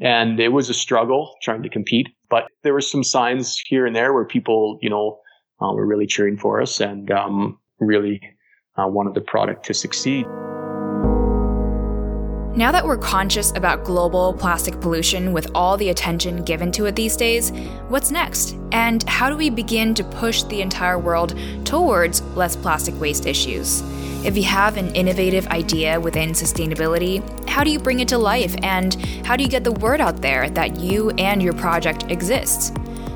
And it was a struggle trying to compete, but there were some signs here and there where people, you know, uh, were really cheering for us and um, really uh, wanted the product to succeed. Now that we're conscious about global plastic pollution with all the attention given to it these days, what's next? And how do we begin to push the entire world towards less plastic waste issues? If you have an innovative idea within sustainability, how do you bring it to life and how do you get the word out there that you and your project exists?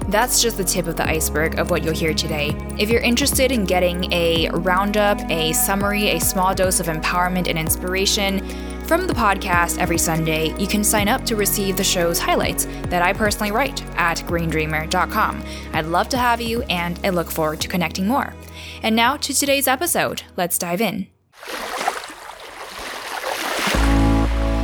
That's just the tip of the iceberg of what you'll hear today. If you're interested in getting a roundup, a summary, a small dose of empowerment and inspiration, from the podcast every Sunday, you can sign up to receive the show's highlights that I personally write at greendreamer.com. I'd love to have you, and I look forward to connecting more. And now to today's episode. Let's dive in.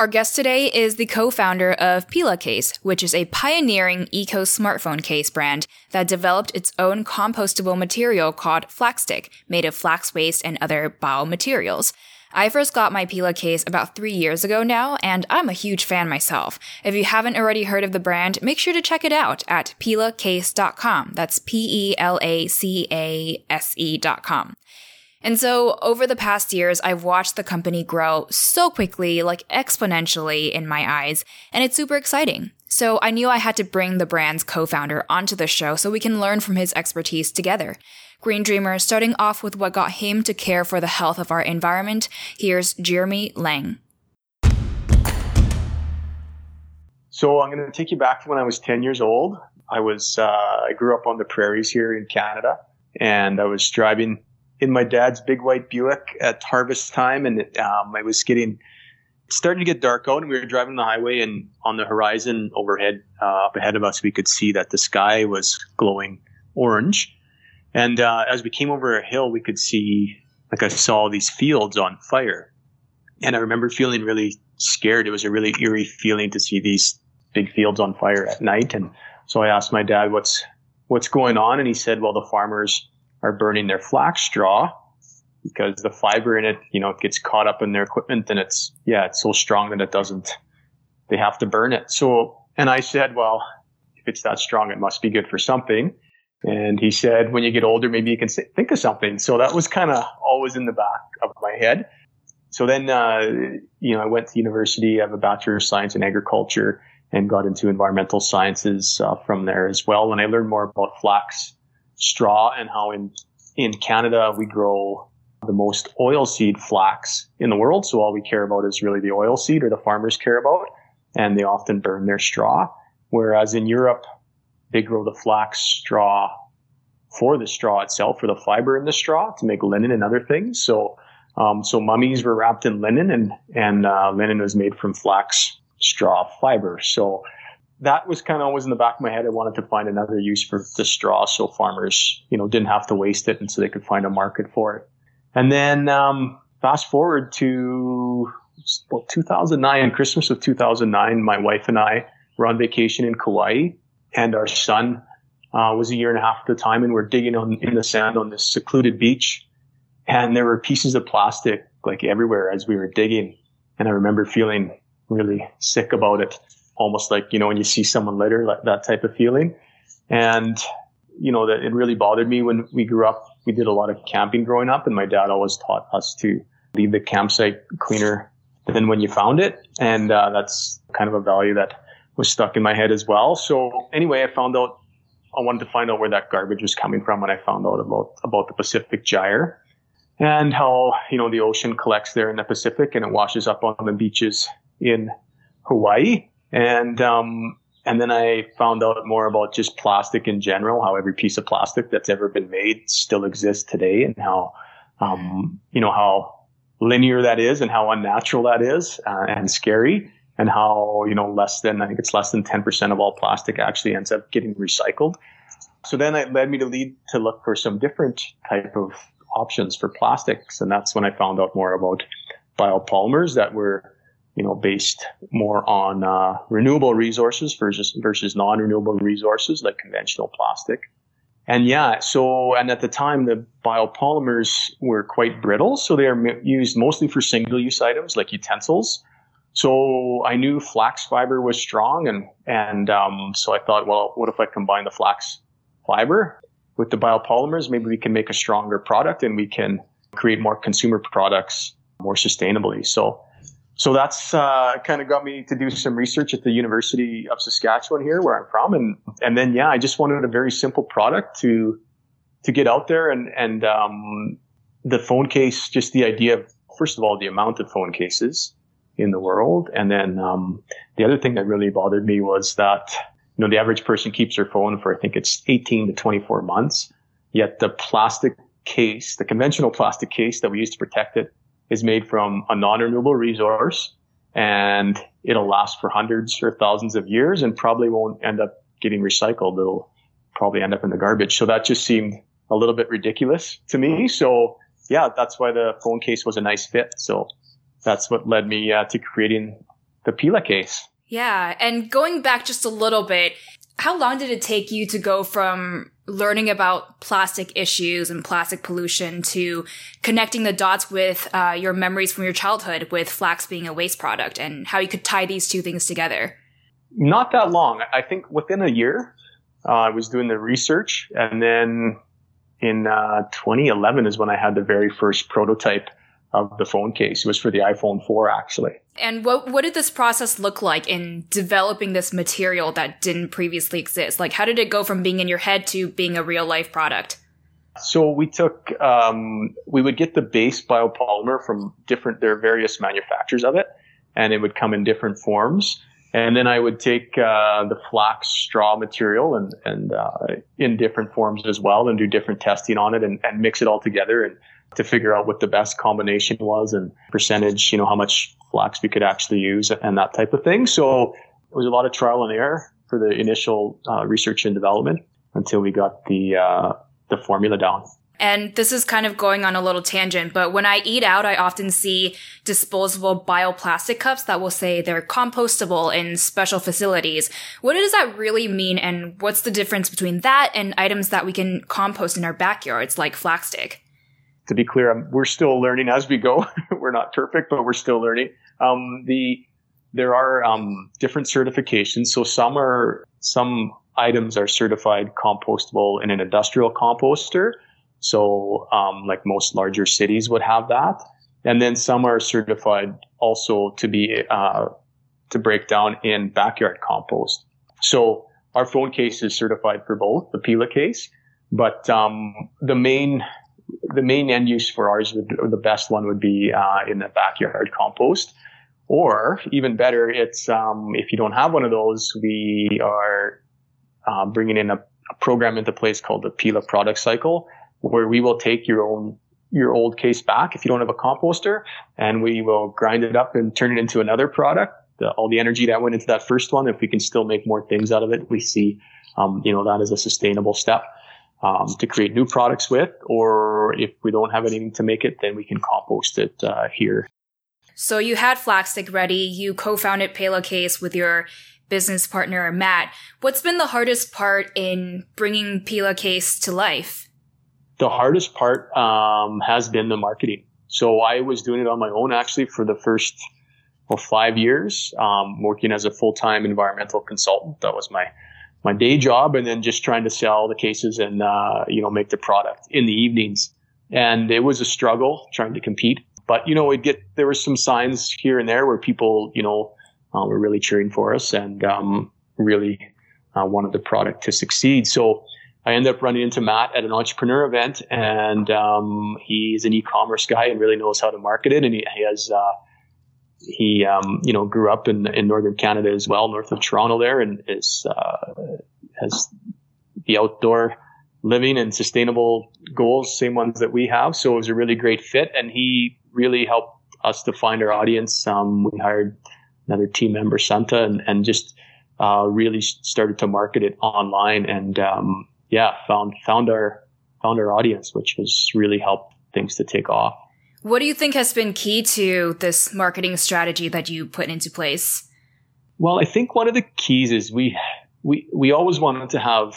Our guest today is the co founder of Pela Case, which is a pioneering eco smartphone case brand that developed its own compostable material called Flaxstic, made of flax waste and other biomaterials. I first got my Pela case about three years ago now, and I'm a huge fan myself. If you haven't already heard of the brand, make sure to check it out at pelacase.com. That's P E L A C A S E.com. And so over the past years, I've watched the company grow so quickly, like exponentially in my eyes, and it's super exciting. So I knew I had to bring the brand's co-founder onto the show so we can learn from his expertise together. Green Dreamer, starting off with what got him to care for the health of our environment, here's Jeremy Lang. So I'm going to take you back to when I was 10 years old. I was, uh, I grew up on the prairies here in Canada and I was driving in my dad's big white Buick at harvest time, and it, um, I was getting starting to get dark out, and we were driving the highway, and on the horizon overhead, uh, up ahead of us, we could see that the sky was glowing orange. And uh, as we came over a hill, we could see, like I saw these fields on fire, and I remember feeling really scared. It was a really eerie feeling to see these big fields on fire at night, and so I asked my dad, "What's what's going on?" And he said, "Well, the farmers." Are burning their flax straw because the fiber in it, you know, it gets caught up in their equipment and it's, yeah, it's so strong that it doesn't, they have to burn it. So, and I said, well, if it's that strong, it must be good for something. And he said, when you get older, maybe you can think of something. So that was kind of always in the back of my head. So then, uh, you know, I went to university. I have a bachelor of science in agriculture and got into environmental sciences uh, from there as well. And I learned more about flax straw and how in, in Canada we grow the most oilseed flax in the world. So all we care about is really the oil seed or the farmers care about. And they often burn their straw. Whereas in Europe, they grow the flax straw for the straw itself, for the fiber in the straw to make linen and other things. So, um, so mummies were wrapped in linen and, and, uh, linen was made from flax straw fiber. So that was kind of always in the back of my head. I wanted to find another use for the straw so farmers, you know, didn't have to waste it and so they could find a market for it. And then, um, fast forward to well, 2009, Christmas of 2009, my wife and I were on vacation in Kauai and our son, uh, was a year and a half at the time and we're digging on in the sand on this secluded beach and there were pieces of plastic like everywhere as we were digging. And I remember feeling really sick about it almost like, you know, when you see someone litter, like that type of feeling. And, you know, that it really bothered me when we grew up. We did a lot of camping growing up and my dad always taught us to leave the campsite cleaner than when you found it. And, uh, that's kind of a value that was stuck in my head as well. So anyway, I found out, I wanted to find out where that garbage was coming from when I found out about, about the Pacific Gyre and how, you know, the ocean collects there in the Pacific and it washes up on the beaches in Hawaii. And, um, and then I found out more about just plastic in general, how every piece of plastic that's ever been made still exists today and how, um, you know, how linear that is and how unnatural that is uh, and scary and how, you know, less than, I think it's less than 10% of all plastic actually ends up getting recycled. So then it led me to lead to look for some different type of options for plastics. And that's when I found out more about biopolymers that were you know, based more on uh, renewable resources versus versus non-renewable resources like conventional plastic. And yeah, so and at the time the biopolymers were quite brittle, so they are used mostly for single-use items like utensils. So I knew flax fiber was strong, and and um, so I thought, well, what if I combine the flax fiber with the biopolymers? Maybe we can make a stronger product, and we can create more consumer products more sustainably. So so that's uh, kind of got me to do some research at the University of Saskatchewan here, where I'm from, and and then yeah, I just wanted a very simple product to to get out there, and and um, the phone case, just the idea of first of all the amount of phone cases in the world, and then um, the other thing that really bothered me was that you know the average person keeps their phone for I think it's 18 to 24 months, yet the plastic case, the conventional plastic case that we use to protect it is made from a non-renewable resource and it'll last for hundreds or thousands of years and probably won't end up getting recycled. It'll probably end up in the garbage. So that just seemed a little bit ridiculous to me. So yeah, that's why the phone case was a nice fit. So that's what led me uh, to creating the Pela case. Yeah. And going back just a little bit, how long did it take you to go from learning about plastic issues and plastic pollution to connecting the dots with uh, your memories from your childhood with flax being a waste product and how you could tie these two things together? Not that long. I think within a year, uh, I was doing the research, and then in uh, 2011 is when I had the very first prototype of the phone case. It was for the iPhone 4, actually. And what what did this process look like in developing this material that didn't previously exist? Like, how did it go from being in your head to being a real life product? So we took, um, we would get the base biopolymer from different, there are various manufacturers of it, and it would come in different forms. And then I would take uh, the flax straw material and, and uh, in different forms as well, and do different testing on it, and, and mix it all together and to figure out what the best combination was and percentage, you know, how much flax we could actually use and that type of thing. So it was a lot of trial and error for the initial uh, research and development until we got the uh, the formula down. And this is kind of going on a little tangent, but when I eat out, I often see disposable bioplastic cups that will say they're compostable in special facilities. What does that really mean? And what's the difference between that and items that we can compost in our backyards, like Flaxstic? to be clear, we're still learning as we go. we're not perfect, but we're still learning. Um, the there are um, different certifications. So some are some items are certified compostable in an industrial composter. So um, like most larger cities would have that, and then some are certified also to be uh, to break down in backyard compost. So our phone case is certified for both the Pela case, but um, the main the main end use for ours would, the best one would be uh, in the backyard compost. Or even better, it's um, if you don't have one of those, we are uh, bringing in a, a, program into place called the Pela Product Cycle, where we will take your own your old case back if you don't have a composter, and we will grind it up and turn it into another product the, all the energy that went into that first one. If we can still make more things out of it, we see, um, you know, that as a sustainable step um, to create new products with. Or if we don't have anything to make it, then we can compost it uh, here. So you had Flaxstic ready. You co-founded Case with your business partner Matt. What's been the hardest part in bringing Case to life? The hardest part um, has been the marketing. So I was doing it on my own actually for the first well, five years, um, working as a full-time environmental consultant. That was my my day job, and then just trying to sell the cases and uh, you know make the product in the evenings. And it was a struggle trying to compete. But you know, we'd get there were some signs here and there where people you know uh, were really cheering for us and um, really uh, wanted the product to succeed. So I ended up running into Matt at an entrepreneur event, and um, he's an e-commerce guy and really knows how to market it. And he, he has, uh, he, um, you know, grew up in in northern Canada as well, north of Toronto there, and is uh, has the outdoor living and sustainable goals, same ones that we have. So it was a really great fit, and he really helped us to find our audience. Um, we hired another team member, Santa, and, and just uh, really started to market it online. And um, yeah, found found our found our audience, which has really helped things to take off. What do you think has been key to this marketing strategy that you put into place? Well, I think one of the keys is we we we always wanted to have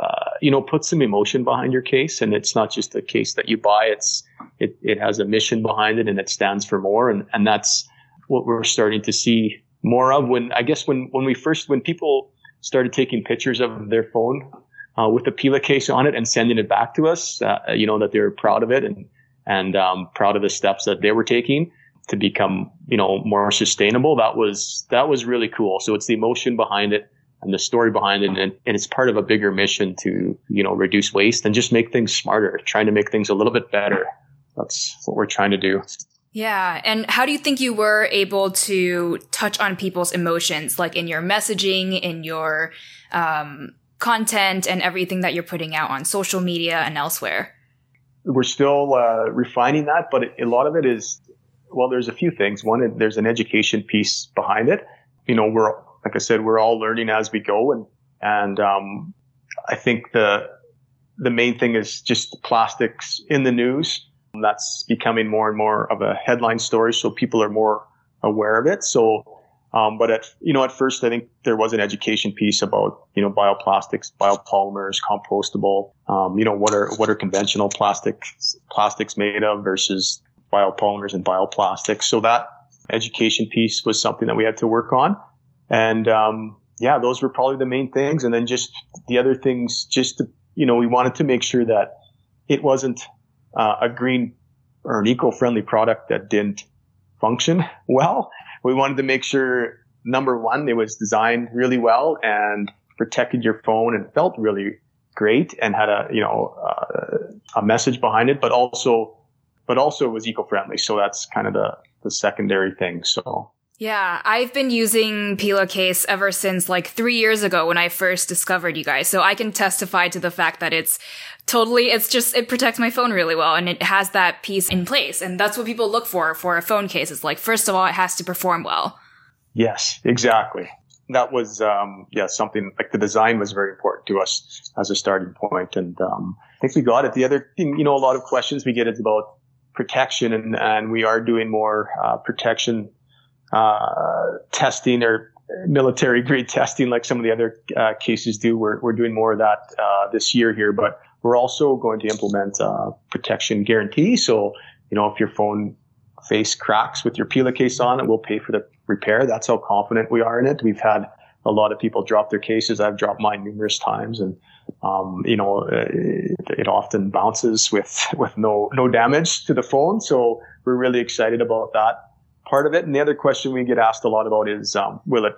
uh, you know put some emotion behind your case, and it's not just a case that you buy. It's it it has a mission behind it, and it stands for more, and and that's what we're starting to see more of. When I guess when when we first when people started taking pictures of their phone uh, with a Pila case on it and sending it back to us. Uh, you know that they're proud of it and and um, proud of the steps that they were taking to become you know more sustainable. That was that was really cool. So it's the emotion behind it and the story behind it, and, and it's part of a bigger mission to you know reduce waste and just make things smarter, trying to make things a little bit better. That's what we're trying to do. Yeah. And how do you think you were able to touch on people's emotions, like in your messaging, in your um, content and everything that you're putting out on social media and elsewhere? We're still uh, refining that, but a lot of it is, well, there's a few things. One, there's an education piece behind it. You know, we're, like I said, we're all learning as we go. And, and, um, I think the, the main thing is just plastics in the news. That's becoming more and more of a headline story. So people are more aware of it. So um, but at, you know, at first, I think there was an education piece about, you know, bioplastics, biopolymers, compostable, um, you know, what are, what are conventional plastics, plastics made of versus biopolymers and bioplastics. So that education piece was something that we had to work on. And, um, yeah, those were probably the main things. And then just the other things, just to, you know, we wanted to make sure that it wasn't uh, a green or an eco-friendly product that didn't function well we wanted to make sure number one, it was designed really well and protected your phone and felt really great and had a, you know, uh, a message behind it, but also, but also was eco-friendly. So that's kind of the, the secondary thing. So. Yeah, I've been using Pela Case ever since like three years ago when I first discovered you guys. So I can testify to the fact that it's totally, it's just, it protects my phone really well and it has that piece in place. And that's what people look for for a phone case. It's like, first of all, it has to perform well. Yes, exactly. That was, um, yeah, something like the design was very important to us as a starting point. And, um, I think we got it. The other thing, you know, a lot of questions we get is about protection and, and we are doing more, uh, protection, uh, testing or military grade testing like some of the other uh, cases do. We're, we're doing more of that uh, this year here, but we're also going to implement a protection guarantee. So, you know, if your phone face cracks with your Pela case on it, we'll pay for the repair. That's how confident we are in it. We've had a lot of people drop their cases. I've dropped mine numerous times and, um, you know, it, it, often bounces with, with no, no damage to the phone. So we're really excited about that part of it. And the other question we get asked a lot about is, um, will it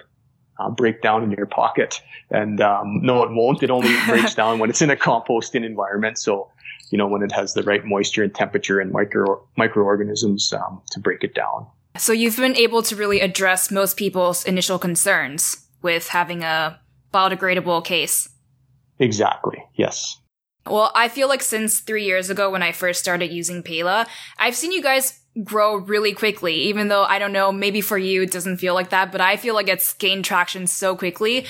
uh, break down in your pocket. And um, no, it won't. It only breaks down when it's in a composting environment. So, you know, when it has the right moisture and temperature and micro microorganisms um, to break it down. So you've been able to really address most people's initial concerns with having a biodegradable case. Exactly. Yes. Well, I feel like since three years ago when I first started using Pela, I've seen you guys grow really quickly, even though I don't know, maybe for you it doesn't feel like that, but I feel like it's gained traction so quickly.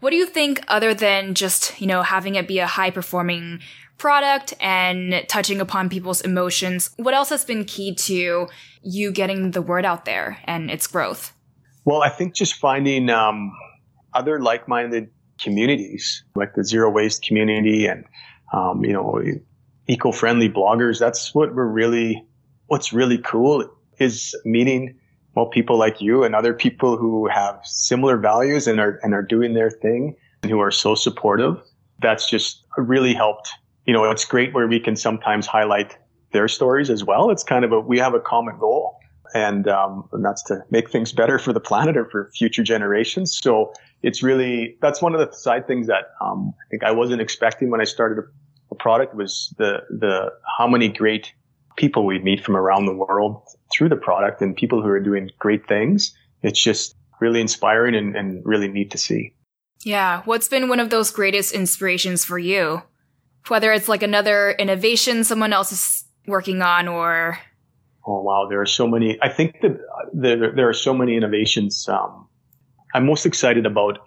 What do you think other than just, you know, having it be a high performing product and touching upon people's emotions? What else has been key to you getting the word out there and its growth? Well, I think just finding um, other like-minded communities, like the zero waste community, and um, you know, eco-friendly bloggers. That's what we're really. What's really cool is meeting well people like you and other people who have similar values and are and are doing their thing and who are so supportive. That's just really helped. You know, it's great where we can sometimes highlight their stories as well. It's kind of a we have a common goal and, um, and that's to make things better for the planet or for future generations. So it's really that's one of the side things that um, I think I wasn't expecting when I started a, a, product was the the how many great people we meet from around the world through the product and people who are doing great things. It's just really inspiring and, and really neat to see. Yeah, what's been one of those greatest inspirations for you? Whether it's like another innovation someone else is working on or Oh wow, there are so many. I think that there there are so many innovations. Um, I'm most excited about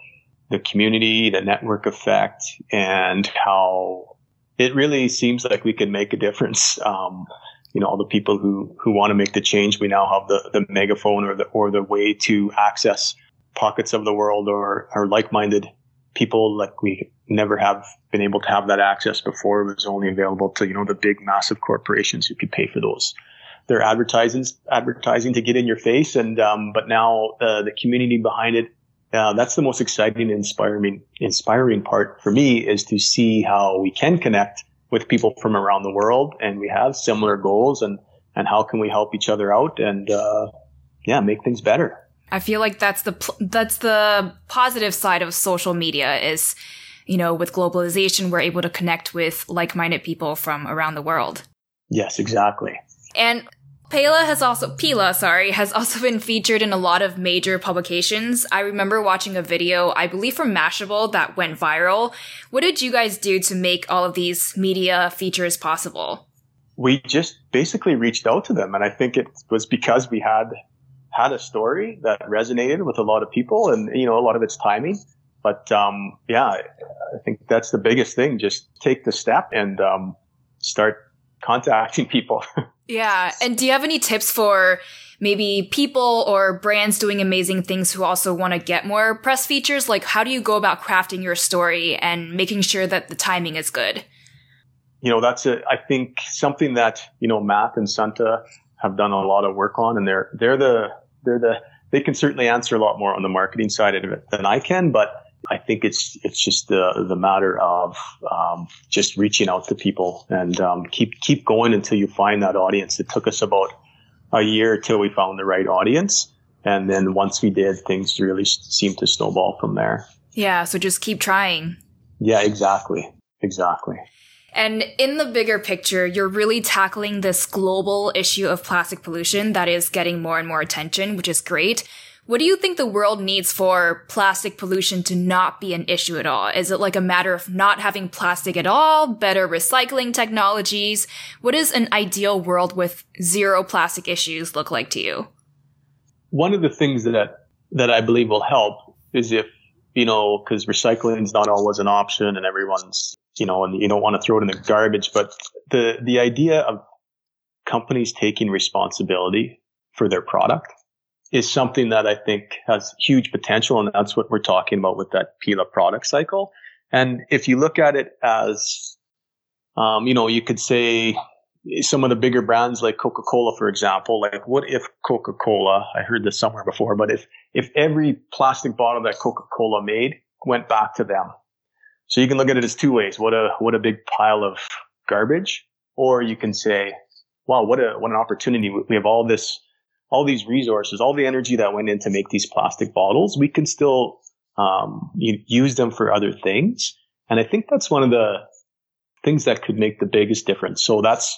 the community, the network effect, and how it really seems like we can make a difference. Um, you know, all the people who who want to make the change. We now have the the megaphone or the or the way to access pockets of the world or or like-minded people like we never have been able to have that access before. It was only available to you know the big massive corporations who could pay for those their advertising advertising to get in your face. And um, but now uh, the community behind it. Uh, that's the most exciting, inspiring, inspiring part for me is to see how we can connect with people from around the world, and we have similar goals, and and how can we help each other out, and uh, yeah, make things better. I feel like that's the pl- that's the positive side of social media is, you know, with globalization, we're able to connect with like-minded people from around the world. Yes, exactly. And Pela has also Pela, sorry, has also been featured in a lot of major publications. I remember watching a video, I believe from Mashable, that went viral. What did you guys do to make all of these media features possible? We just basically reached out to them, and I think it was because we had had a story that resonated with a lot of people, and you know, a lot of it's timing. But um, yeah, I think that's the biggest thing. Just take the step and um, start contacting people. Yeah. And do you have any tips for maybe people or brands doing amazing things who also want to get more press features? Like, how do you go about crafting your story and making sure that the timing is good? You know, that's a, I think something that, you know, Matt and Santa have done a lot of work on and they're, they're the, they're the, they can certainly answer a lot more on the marketing side of it than I can, but I think it's it's just the the matter of um, just reaching out to people and um, keep keep going until you find that audience. It took us about a year till we found the right audience, and then once we did, things really seemed to snowball from there. Yeah, so just keep trying. Yeah, exactly, exactly. And in the bigger picture, you're really tackling this global issue of plastic pollution that is getting more and more attention, which is great. What do you think the world needs for plastic pollution to not be an issue at all? Is it like a matter of not having plastic at all, better recycling technologies? What does an ideal world with zero plastic issues look like to you? One of the things that that I believe will help is if you know because recycling is not always an option, and everyone's you know, and you don't want to throw it in the garbage, but the the idea of companies taking responsibility for their product is something that I think has huge potential. And that's what we're talking about with that Pela product cycle. And if you look at it as, um, you know, you could say some of the bigger brands like Coca-Cola, for example, like what if Coca-Cola, I heard this somewhere before, but if, if every plastic bottle that Coca-Cola made went back to them. So you can look at it as two ways. What a, what a big pile of garbage. Or you can say, wow, what a, what an opportunity. We have all this all these resources, all the energy that went in to make these plastic bottles, we can still um, use them for other things. And I think that's one of the things that could make the biggest difference. So that's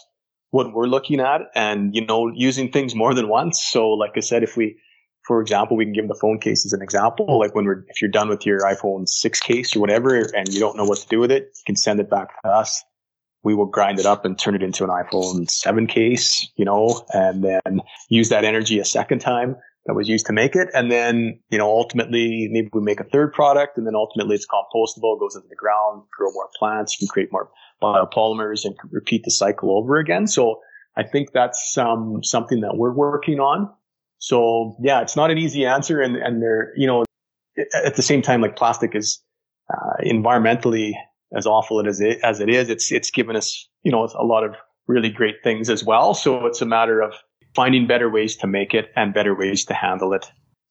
what we're looking at and, you know, using things more than once. So like I said, if we, for example, we can give the phone case as an example. Like when we're, if you're done with your iPhone 6 case or whatever and you don't know what to do with it, you can send it back to us we will grind it up and turn it into an iPhone 7 case, you know, and then use that energy a second time that was used to make it. And then, you know, ultimately maybe we make a third product and then ultimately it's compostable, goes into the ground, grow more plants, you can create more biopolymers and repeat the cycle over again. So I think that's um, something that we're working on. So yeah, it's not an easy answer. And, and they're, you know, at the same time, like plastic is uh, environmentally as awful as it, as it is, it's, it's given us, you know, a lot of really great things as well. So it's a matter of finding better ways to make it and better ways to handle it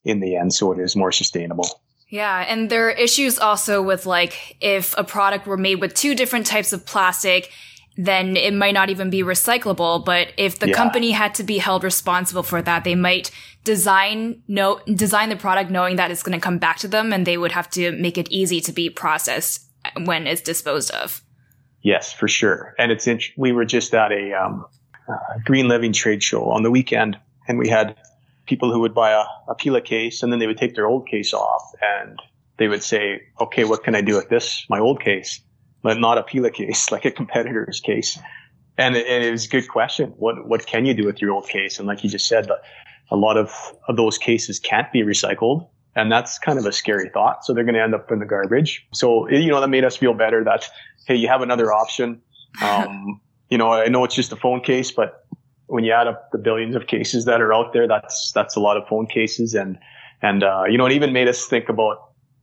in the end. So it is more sustainable. Yeah, and there are issues also with like if a product were made with two different types of plastic, then it might not even be recyclable. But if the yeah. company had to be held responsible for that, they might design no design the product knowing that it's going to come back to them, and they would have to make it easy to be processed when it's disposed of. Yes, for sure. And it's int- we were just at a um, uh, green living trade show on the weekend, and we had people who would buy a, a Pela case, and then they would take their old case off, and they would say, "Okay, what can I do with this, my old case?" But not a Pela case, like a competitor's case. And it, and it was a good question. What what can you do with your old case? And like you just said, a lot of, of those cases can't be recycled. And that's kind of a scary thought. So they're going to end up in the garbage. So, you know, that made us feel better that, hey, you have another option. Um, you know, I know it's just a phone case, but when you add up the billions of cases that are out there, that's, that's a lot of phone cases. And, and, uh, you know, it even made us think about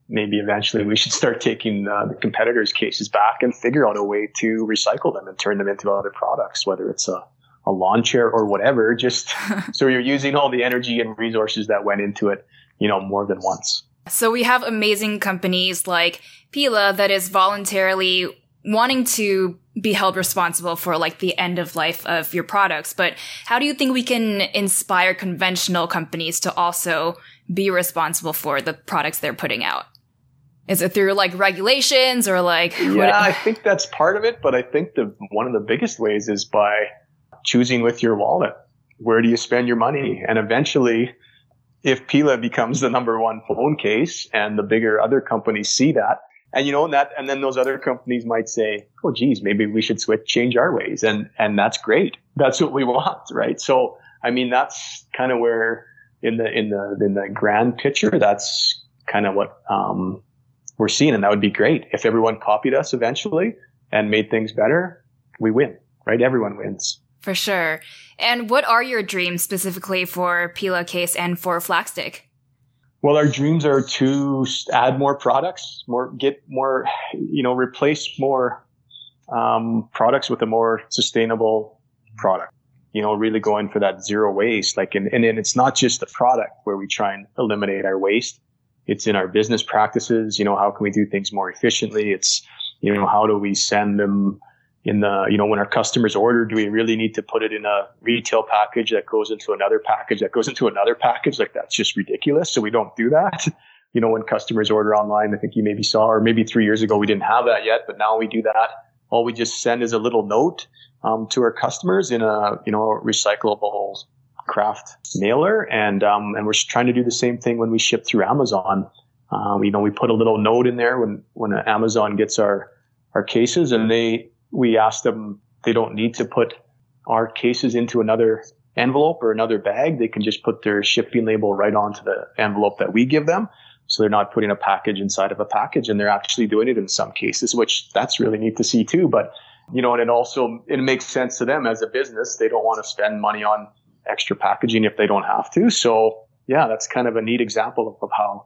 maybe eventually we should start taking uh, the competitors' cases back and figure out a way to recycle them and turn them into other products, whether it's a, a lawn chair or whatever, just so you're using all the energy and resources that went into it, you know, more than once. So we have amazing companies like Pela that is voluntarily wanting to be held responsible for like the end of life of your products. But how do you think we can inspire conventional companies to also be responsible for the products they're putting out? Is it through like regulations or like? Yeah, what- I think that's part of it. But I think the one of the biggest ways is by choosing with your wallet. Where do you spend your money? And eventually, if Pela becomes the number one phone case, and the bigger other companies see that, and you know and that, and then those other companies might say, "Oh, geez, maybe we should switch, change our ways," and and that's great. That's what we want, right? So, I mean, that's kind of where in the in the in the grand picture, that's kind of what um, we're seeing. And that would be great. If everyone copied us eventually and made things better, we win, right? Everyone wins. For sure. And what are your dreams specifically for Pela Case and for Flaxstic? Well, our dreams are to add more products, more get more, you know, replace more um, products with a more sustainable product. You know, really going for that zero waste. Like, and, and, and it's not just the product where we try and eliminate our waste, it's in our business practices. You know, how can we do things more efficiently? It's, you know, how do we send them in the, you know, when our customers order, do we really need to put it in a retail package that goes into another package that goes into another package? Like that's just ridiculous. So we don't do that. You know, when customers order online, I think you maybe saw, or maybe three years ago, we didn't have that yet, but now we do that. All we just send is a little note um, to our customers in a, you know, recyclable craft mailer, and um, and we're trying to do the same thing when we ship through Amazon. Um, you know, we put a little note in there when when Amazon gets our our cases, and they we ask them they don't need to put our cases into another envelope or another bag. They can just put their shipping label right onto the envelope that we give them. So they're not putting a package inside of a package and they're actually doing it in some cases, which that's really neat to see too. But, you know, and it also, it makes sense to them as a business. They don't want to spend money on extra packaging if they don't have to. So yeah, that's kind of a neat example of, of how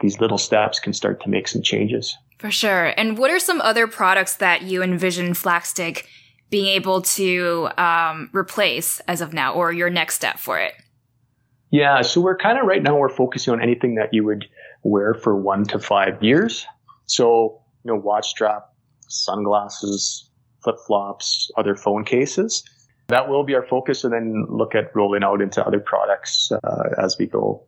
these little steps can start to make some changes. For sure. And what are some other products that you envision Flaxstic being able to um, replace as of now, or your next step for it? Yeah, so we're kind of right now we're focusing on anything that you would wear for one to five years. So you know, watch strap, sunglasses, flip flops, other phone cases that will be our focus and then look at rolling out into other products uh, as we go.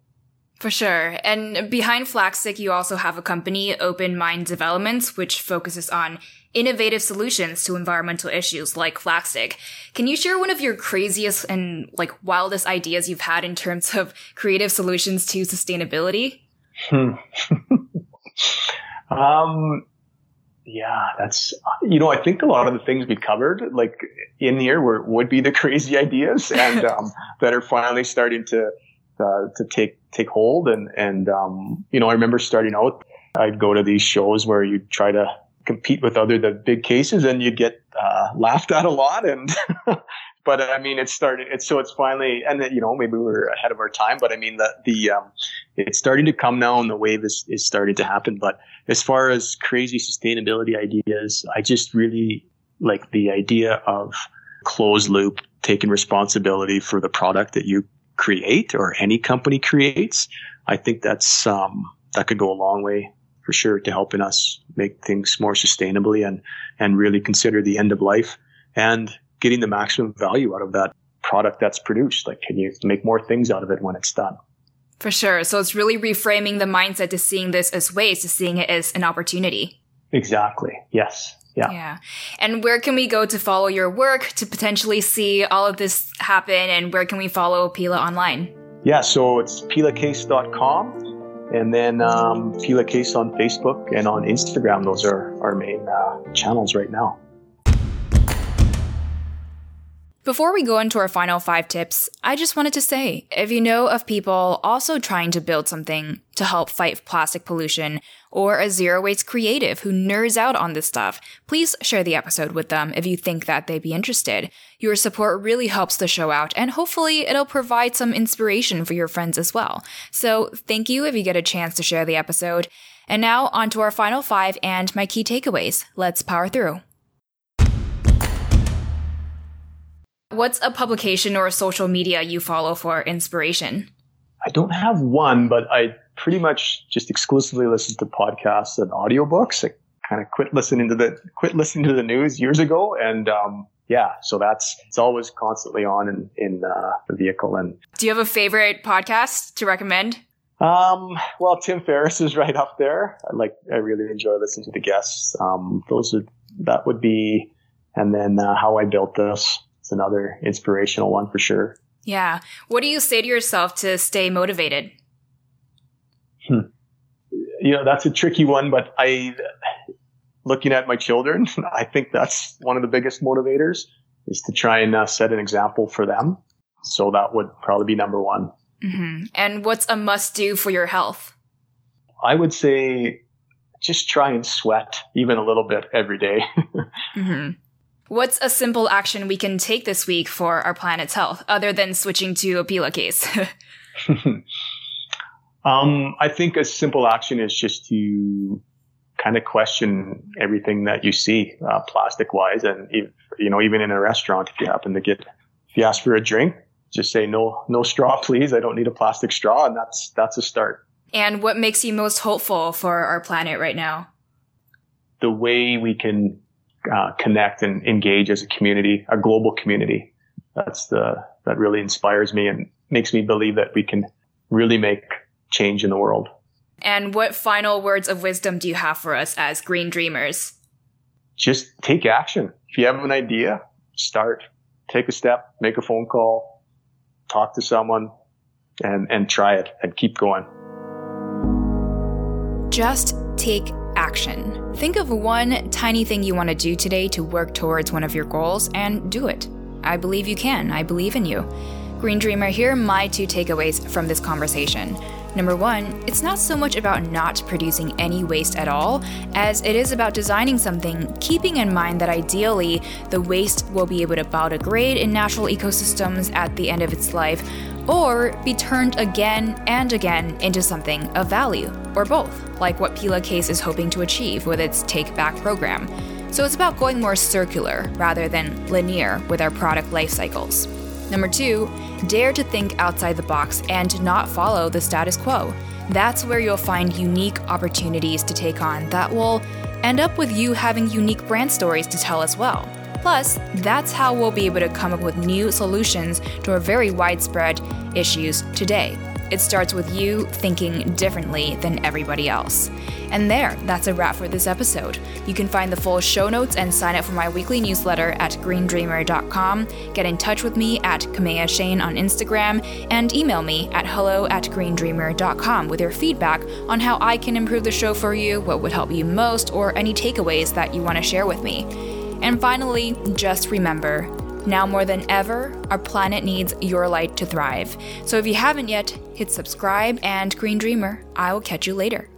For sure. And behind Flaxstic, you also have a company, Open Mind Developments, which focuses on innovative solutions to environmental issues like Flaxstic. Can you share one of your craziest and like wildest ideas you've had in terms of creative solutions to sustainability? Hmm. um, Yeah, that's you know I think a lot of the things we covered like in here were would be the crazy ideas and um, that are finally starting to uh, to take take hold and and um, you know I remember starting out I'd go to these shows where you try to compete with other the big cases and you'd get uh, laughed at a lot and but I mean, it's started. It's so it's finally, and you know, maybe we were ahead of our time, but I mean, the the um, it's starting to come now, and the wave is is starting to happen. But as far as crazy sustainability ideas, I just really like the idea of closed loop, taking responsibility for the product that you create or any company creates. I think that's um, that could go a long way for sure to helping us make things more sustainably and and really consider the end of life and getting the maximum value out of that product that's produced. Like, can you make more things out of it when it's done? For sure. So it's really reframing the mindset to seeing this as waste, to seeing it as an opportunity. Exactly. Yes. Yeah. Yeah. And where can we go to follow your work to potentially see all of this happen? And where can we follow Pela online? Yeah. So it's pelacase.com and then um, Pela Case on Facebook and on Instagram. Those are our main uh, channels right now. Before we go into our final five tips, I just wanted to say if you know of people also trying to build something to help fight plastic pollution, or a zero waste creative who nerds out on this stuff, please share the episode with them if you think that they'd be interested. Your support really helps the show out, and hopefully it'll provide some inspiration for your friends as well. So thank you if you get a chance to share the episode. And now on to our final five and my key takeaways. Let's power through. What's a publication or a social media you follow for inspiration? I don't have one, but I pretty much just exclusively listen to podcasts and audiobooks. I kind of quit listening to the quit listening to the news years ago, and um, yeah, so that's it's always constantly on in in uh, the vehicle. And do you have a favorite podcast to recommend? Um, well, Tim Ferriss is right up there. I like I really enjoy listening to the guests. Um, those are that would be, and then uh, How I Built This it's another inspirational one for sure. Yeah. What do you say to yourself to stay motivated? Hmm. You know, that's a tricky one, but I, looking at my children, I think that's one of the biggest motivators is to try and uh, set an example for them. So that would probably be number one. Mm-hmm. And what's a must do for your health? I would say just try and sweat even a little bit every day. mm-hmm. What's a simple action we can take this week for our planet's health, other than switching to a Pela case? um, I think a simple action is just to kind of question everything that you see uh, plastic wise, and if, you know, even in a restaurant, if you happen to get, if you ask for a drink, just say no, no straw, please. I don't need a plastic straw, and that's that's a start. And what makes you most hopeful for our planet right now? The way we can uh, connect and engage as a community, a global community. That's the that really inspires me and makes me believe that we can really make change in the world. And what final words of wisdom do you have for us as green dreamers? Just take action. If you have an idea, start. Take a step, make a phone call, talk to someone, and, and try it and keep going. Just take action. Think of one tiny thing you want to do today to work towards one of your goals and do it. I believe you can. I believe in you. Green Dreamer, here are my two takeaways from this conversation. Number one, it's not so much about not producing any waste at all, as it is about designing something, keeping in mind that ideally the waste will be able to biodegrade in natural ecosystems at the end of its life, or be turned again and again into something of value, or both, like what Pela Case is hoping to achieve with its Take Back program. So it's about going more circular rather than linear with our product life cycles. Number two, dare to think outside the box and not follow the status quo. That's where you'll find unique opportunities to take on that will end up with you having unique brand stories to tell as well. Plus, that's how we'll be able to come up with new solutions to our very widespread issues today. it starts with you thinking differently than everybody else. And there, that's a wrap for this episode. You can find the full show notes and sign up for my weekly newsletter at greendreamer.com. Get in touch with me at Kaméa Chayne on Instagram and email me at hello at greendreamer.com with your feedback on how I can improve the show for you, what would help you most, or any takeaways that you want to share with me. And finally, just remember now more than ever, our planet needs your light to thrive. So if you haven't yet, hit subscribe and Green Dreamer. I will catch you later.